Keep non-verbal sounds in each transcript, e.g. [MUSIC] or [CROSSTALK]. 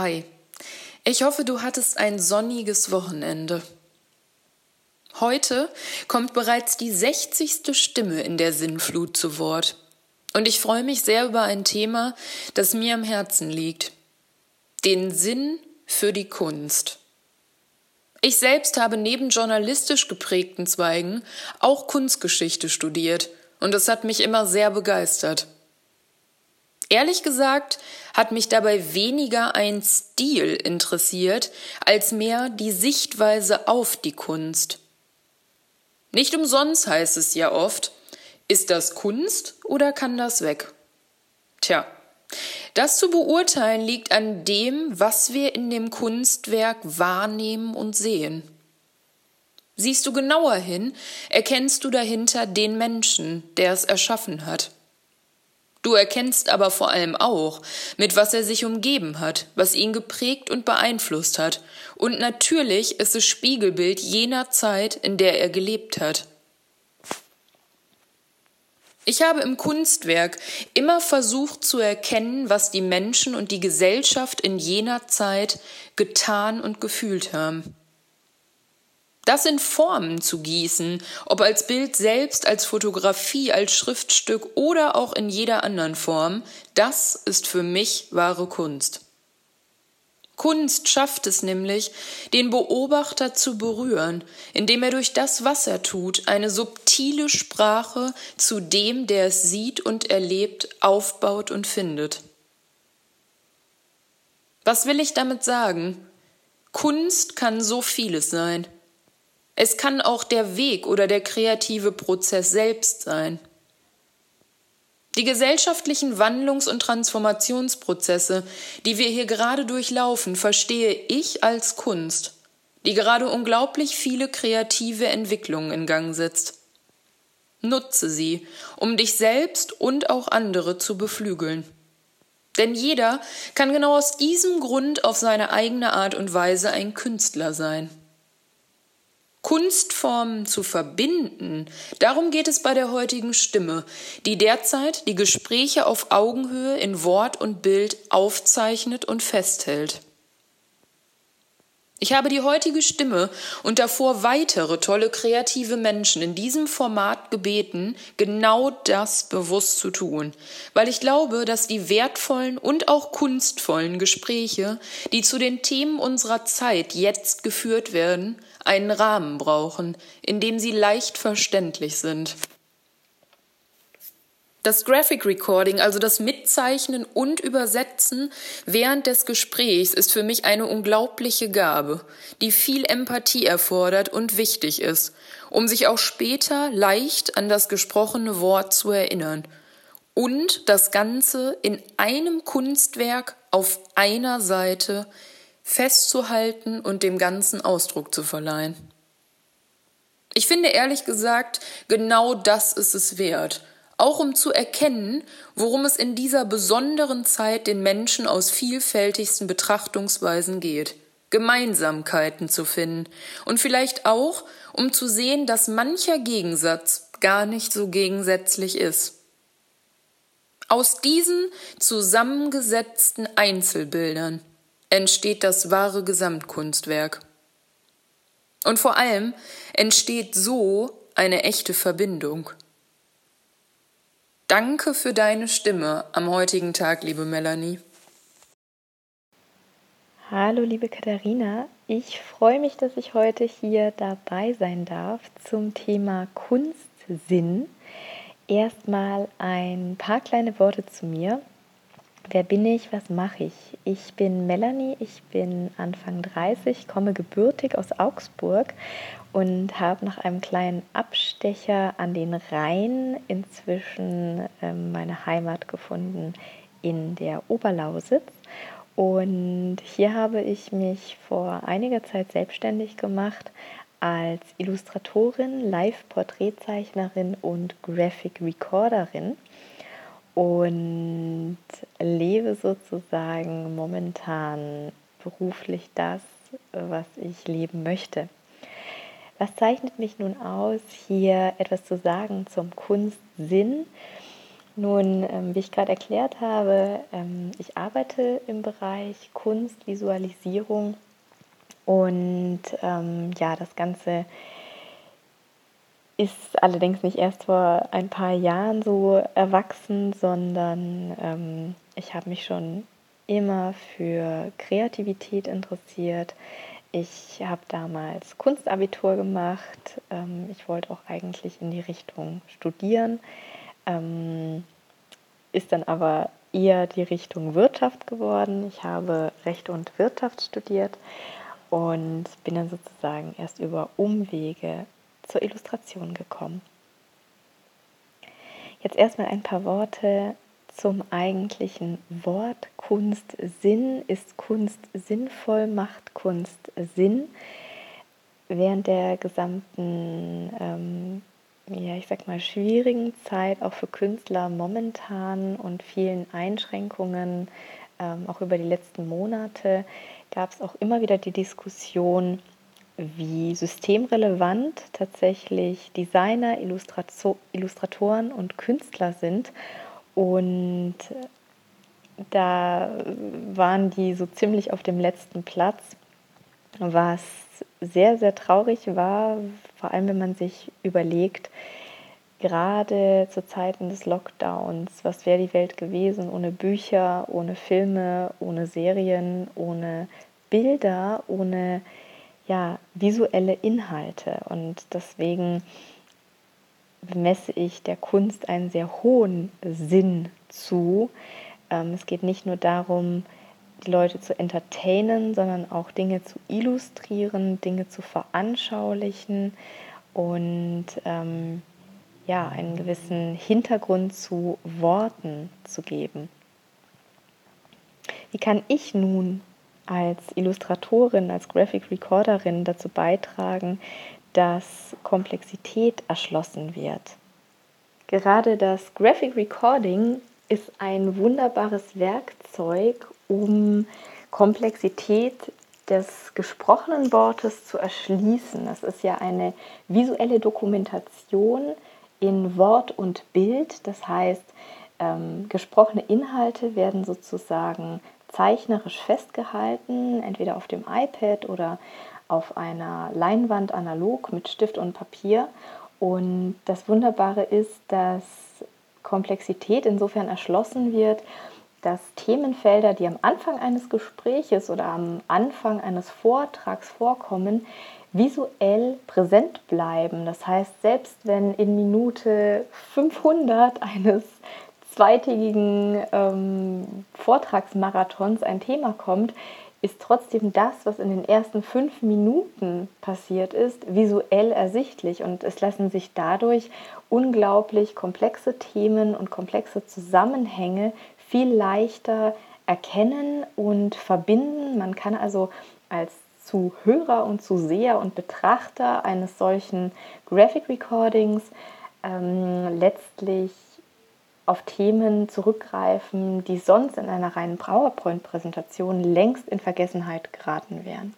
Hi, ich hoffe, du hattest ein sonniges Wochenende. Heute kommt bereits die 60. Stimme in der Sinnflut zu Wort. Und ich freue mich sehr über ein Thema, das mir am Herzen liegt. Den Sinn für die Kunst. Ich selbst habe neben journalistisch geprägten Zweigen auch Kunstgeschichte studiert und es hat mich immer sehr begeistert. Ehrlich gesagt hat mich dabei weniger ein Stil interessiert, als mehr die Sichtweise auf die Kunst. Nicht umsonst heißt es ja oft, ist das Kunst oder kann das weg? Tja, das zu beurteilen liegt an dem, was wir in dem Kunstwerk wahrnehmen und sehen. Siehst du genauer hin, erkennst du dahinter den Menschen, der es erschaffen hat. Du erkennst aber vor allem auch, mit was er sich umgeben hat, was ihn geprägt und beeinflusst hat. Und natürlich ist es Spiegelbild jener Zeit, in der er gelebt hat. Ich habe im Kunstwerk immer versucht zu erkennen, was die Menschen und die Gesellschaft in jener Zeit getan und gefühlt haben. Das in Formen zu gießen, ob als Bild selbst, als Fotografie, als Schriftstück oder auch in jeder anderen Form, das ist für mich wahre Kunst. Kunst schafft es nämlich, den Beobachter zu berühren, indem er durch das, was er tut, eine subtile Sprache zu dem, der es sieht und erlebt, aufbaut und findet. Was will ich damit sagen? Kunst kann so vieles sein. Es kann auch der Weg oder der kreative Prozess selbst sein. Die gesellschaftlichen Wandlungs- und Transformationsprozesse, die wir hier gerade durchlaufen, verstehe ich als Kunst, die gerade unglaublich viele kreative Entwicklungen in Gang setzt. Nutze sie, um dich selbst und auch andere zu beflügeln. Denn jeder kann genau aus diesem Grund auf seine eigene Art und Weise ein Künstler sein. Kunstformen zu verbinden. Darum geht es bei der heutigen Stimme, die derzeit die Gespräche auf Augenhöhe in Wort und Bild aufzeichnet und festhält. Ich habe die heutige Stimme und davor weitere tolle kreative Menschen in diesem Format gebeten, genau das bewusst zu tun, weil ich glaube, dass die wertvollen und auch kunstvollen Gespräche, die zu den Themen unserer Zeit jetzt geführt werden, einen Rahmen brauchen, in dem sie leicht verständlich sind. Das Graphic Recording, also das Mitzeichnen und Übersetzen während des Gesprächs, ist für mich eine unglaubliche Gabe, die viel Empathie erfordert und wichtig ist, um sich auch später leicht an das gesprochene Wort zu erinnern. Und das Ganze in einem Kunstwerk auf einer Seite festzuhalten und dem Ganzen Ausdruck zu verleihen. Ich finde ehrlich gesagt, genau das ist es wert, auch um zu erkennen, worum es in dieser besonderen Zeit den Menschen aus vielfältigsten Betrachtungsweisen geht, Gemeinsamkeiten zu finden und vielleicht auch, um zu sehen, dass mancher Gegensatz gar nicht so gegensätzlich ist. Aus diesen zusammengesetzten Einzelbildern entsteht das wahre Gesamtkunstwerk. Und vor allem entsteht so eine echte Verbindung. Danke für deine Stimme am heutigen Tag, liebe Melanie. Hallo, liebe Katharina. Ich freue mich, dass ich heute hier dabei sein darf zum Thema Kunstsinn. Erstmal ein paar kleine Worte zu mir. Wer bin ich? Was mache ich? Ich bin Melanie, ich bin Anfang 30, komme gebürtig aus Augsburg und habe nach einem kleinen Abstecher an den Rhein inzwischen äh, meine Heimat gefunden in der Oberlausitz. Und hier habe ich mich vor einiger Zeit selbstständig gemacht als Illustratorin, Live-Porträtzeichnerin und Graphic Recorderin und lebe sozusagen momentan beruflich das, was ich leben möchte. Was zeichnet mich nun aus, hier etwas zu sagen zum Kunstsinn? Nun, ähm, wie ich gerade erklärt habe, ähm, ich arbeite im Bereich Kunst, Visualisierung und ähm, ja, das Ganze ist allerdings nicht erst vor ein paar Jahren so erwachsen, sondern ähm, ich habe mich schon immer für Kreativität interessiert. Ich habe damals Kunstabitur gemacht. Ähm, ich wollte auch eigentlich in die Richtung studieren ähm, ist dann aber eher die Richtung Wirtschaft geworden. Ich habe Recht und Wirtschaft studiert und bin dann sozusagen erst über Umwege zur Illustration gekommen. Jetzt erstmal ein paar Worte zum eigentlichen Wort Kunst Sinn. Ist Kunst sinnvoll? Macht Kunst Sinn? Während der gesamten ähm, ja, ich sag mal, schwierigen Zeit auch für Künstler momentan und vielen Einschränkungen, ähm, auch über die letzten Monate, gab es auch immer wieder die Diskussion, wie systemrelevant tatsächlich Designer, Illustratoren und Künstler sind. Und da waren die so ziemlich auf dem letzten Platz, was sehr, sehr traurig war, vor allem wenn man sich überlegt, gerade zu Zeiten des Lockdowns, was wäre die Welt gewesen ohne Bücher, ohne Filme, ohne Serien, ohne Bilder, ohne ja, visuelle Inhalte. Und deswegen messe ich der Kunst einen sehr hohen Sinn zu. Ähm, es geht nicht nur darum, die Leute zu entertainen, sondern auch Dinge zu illustrieren, Dinge zu veranschaulichen und ähm, ja, einen gewissen Hintergrund zu Worten zu geben. Wie kann ich nun als Illustratorin, als Graphic Recorderin dazu beitragen, dass Komplexität erschlossen wird? Gerade das Graphic Recording ist ein wunderbares Werkzeug, um Komplexität des gesprochenen Wortes zu erschließen. Das ist ja eine visuelle Dokumentation in Wort und Bild. Das heißt, ähm, gesprochene Inhalte werden sozusagen zeichnerisch festgehalten, entweder auf dem iPad oder auf einer Leinwand analog mit Stift und Papier. Und das Wunderbare ist, dass Komplexität insofern erschlossen wird, dass Themenfelder, die am Anfang eines Gespräches oder am Anfang eines Vortrags vorkommen, visuell präsent bleiben. Das heißt, selbst wenn in Minute 500 eines zweitägigen ähm, Vortragsmarathons ein Thema kommt, ist trotzdem das, was in den ersten fünf Minuten passiert ist, visuell ersichtlich und es lassen sich dadurch unglaublich komplexe Themen und komplexe Zusammenhänge viel leichter erkennen und verbinden. Man kann also als Zuhörer und Zuseher und Betrachter eines solchen Graphic Recordings ähm, letztlich auf Themen zurückgreifen, die sonst in einer reinen PowerPoint-Präsentation längst in Vergessenheit geraten wären.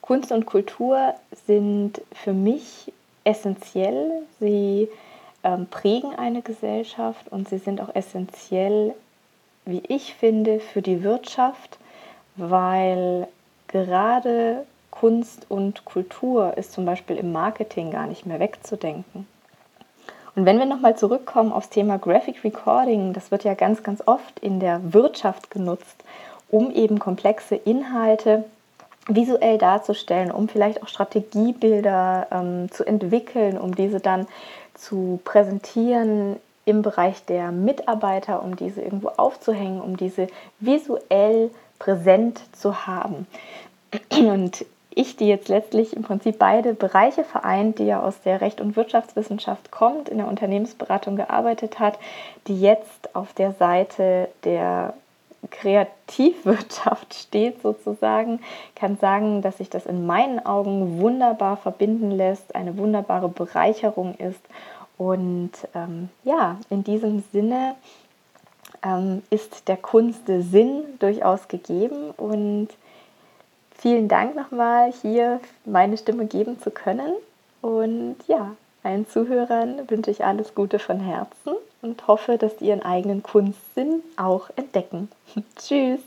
Kunst und Kultur sind für mich essentiell. Sie ähm, prägen eine Gesellschaft und sie sind auch essentiell, wie ich finde, für die Wirtschaft, weil gerade Kunst und Kultur ist zum Beispiel im Marketing gar nicht mehr wegzudenken. Und wenn wir nochmal zurückkommen aufs Thema Graphic Recording, das wird ja ganz, ganz oft in der Wirtschaft genutzt, um eben komplexe Inhalte visuell darzustellen, um vielleicht auch Strategiebilder ähm, zu entwickeln, um diese dann zu präsentieren im Bereich der Mitarbeiter, um diese irgendwo aufzuhängen, um diese visuell präsent zu haben. [CLEARS THROAT] Und ich, die jetzt letztlich im Prinzip beide Bereiche vereint, die ja aus der Recht- und Wirtschaftswissenschaft kommt, in der Unternehmensberatung gearbeitet hat, die jetzt auf der Seite der Kreativwirtschaft [LAUGHS] steht sozusagen, kann sagen, dass sich das in meinen Augen wunderbar verbinden lässt, eine wunderbare Bereicherung ist. Und ähm, ja, in diesem Sinne ähm, ist der Kunst Sinn durchaus gegeben. Und vielen Dank nochmal, hier meine Stimme geben zu können. Und ja, allen Zuhörern wünsche ich alles Gute von Herzen und hoffe, dass sie ihren eigenen Kunstsinn auch entdecken. [LAUGHS] Tschüss!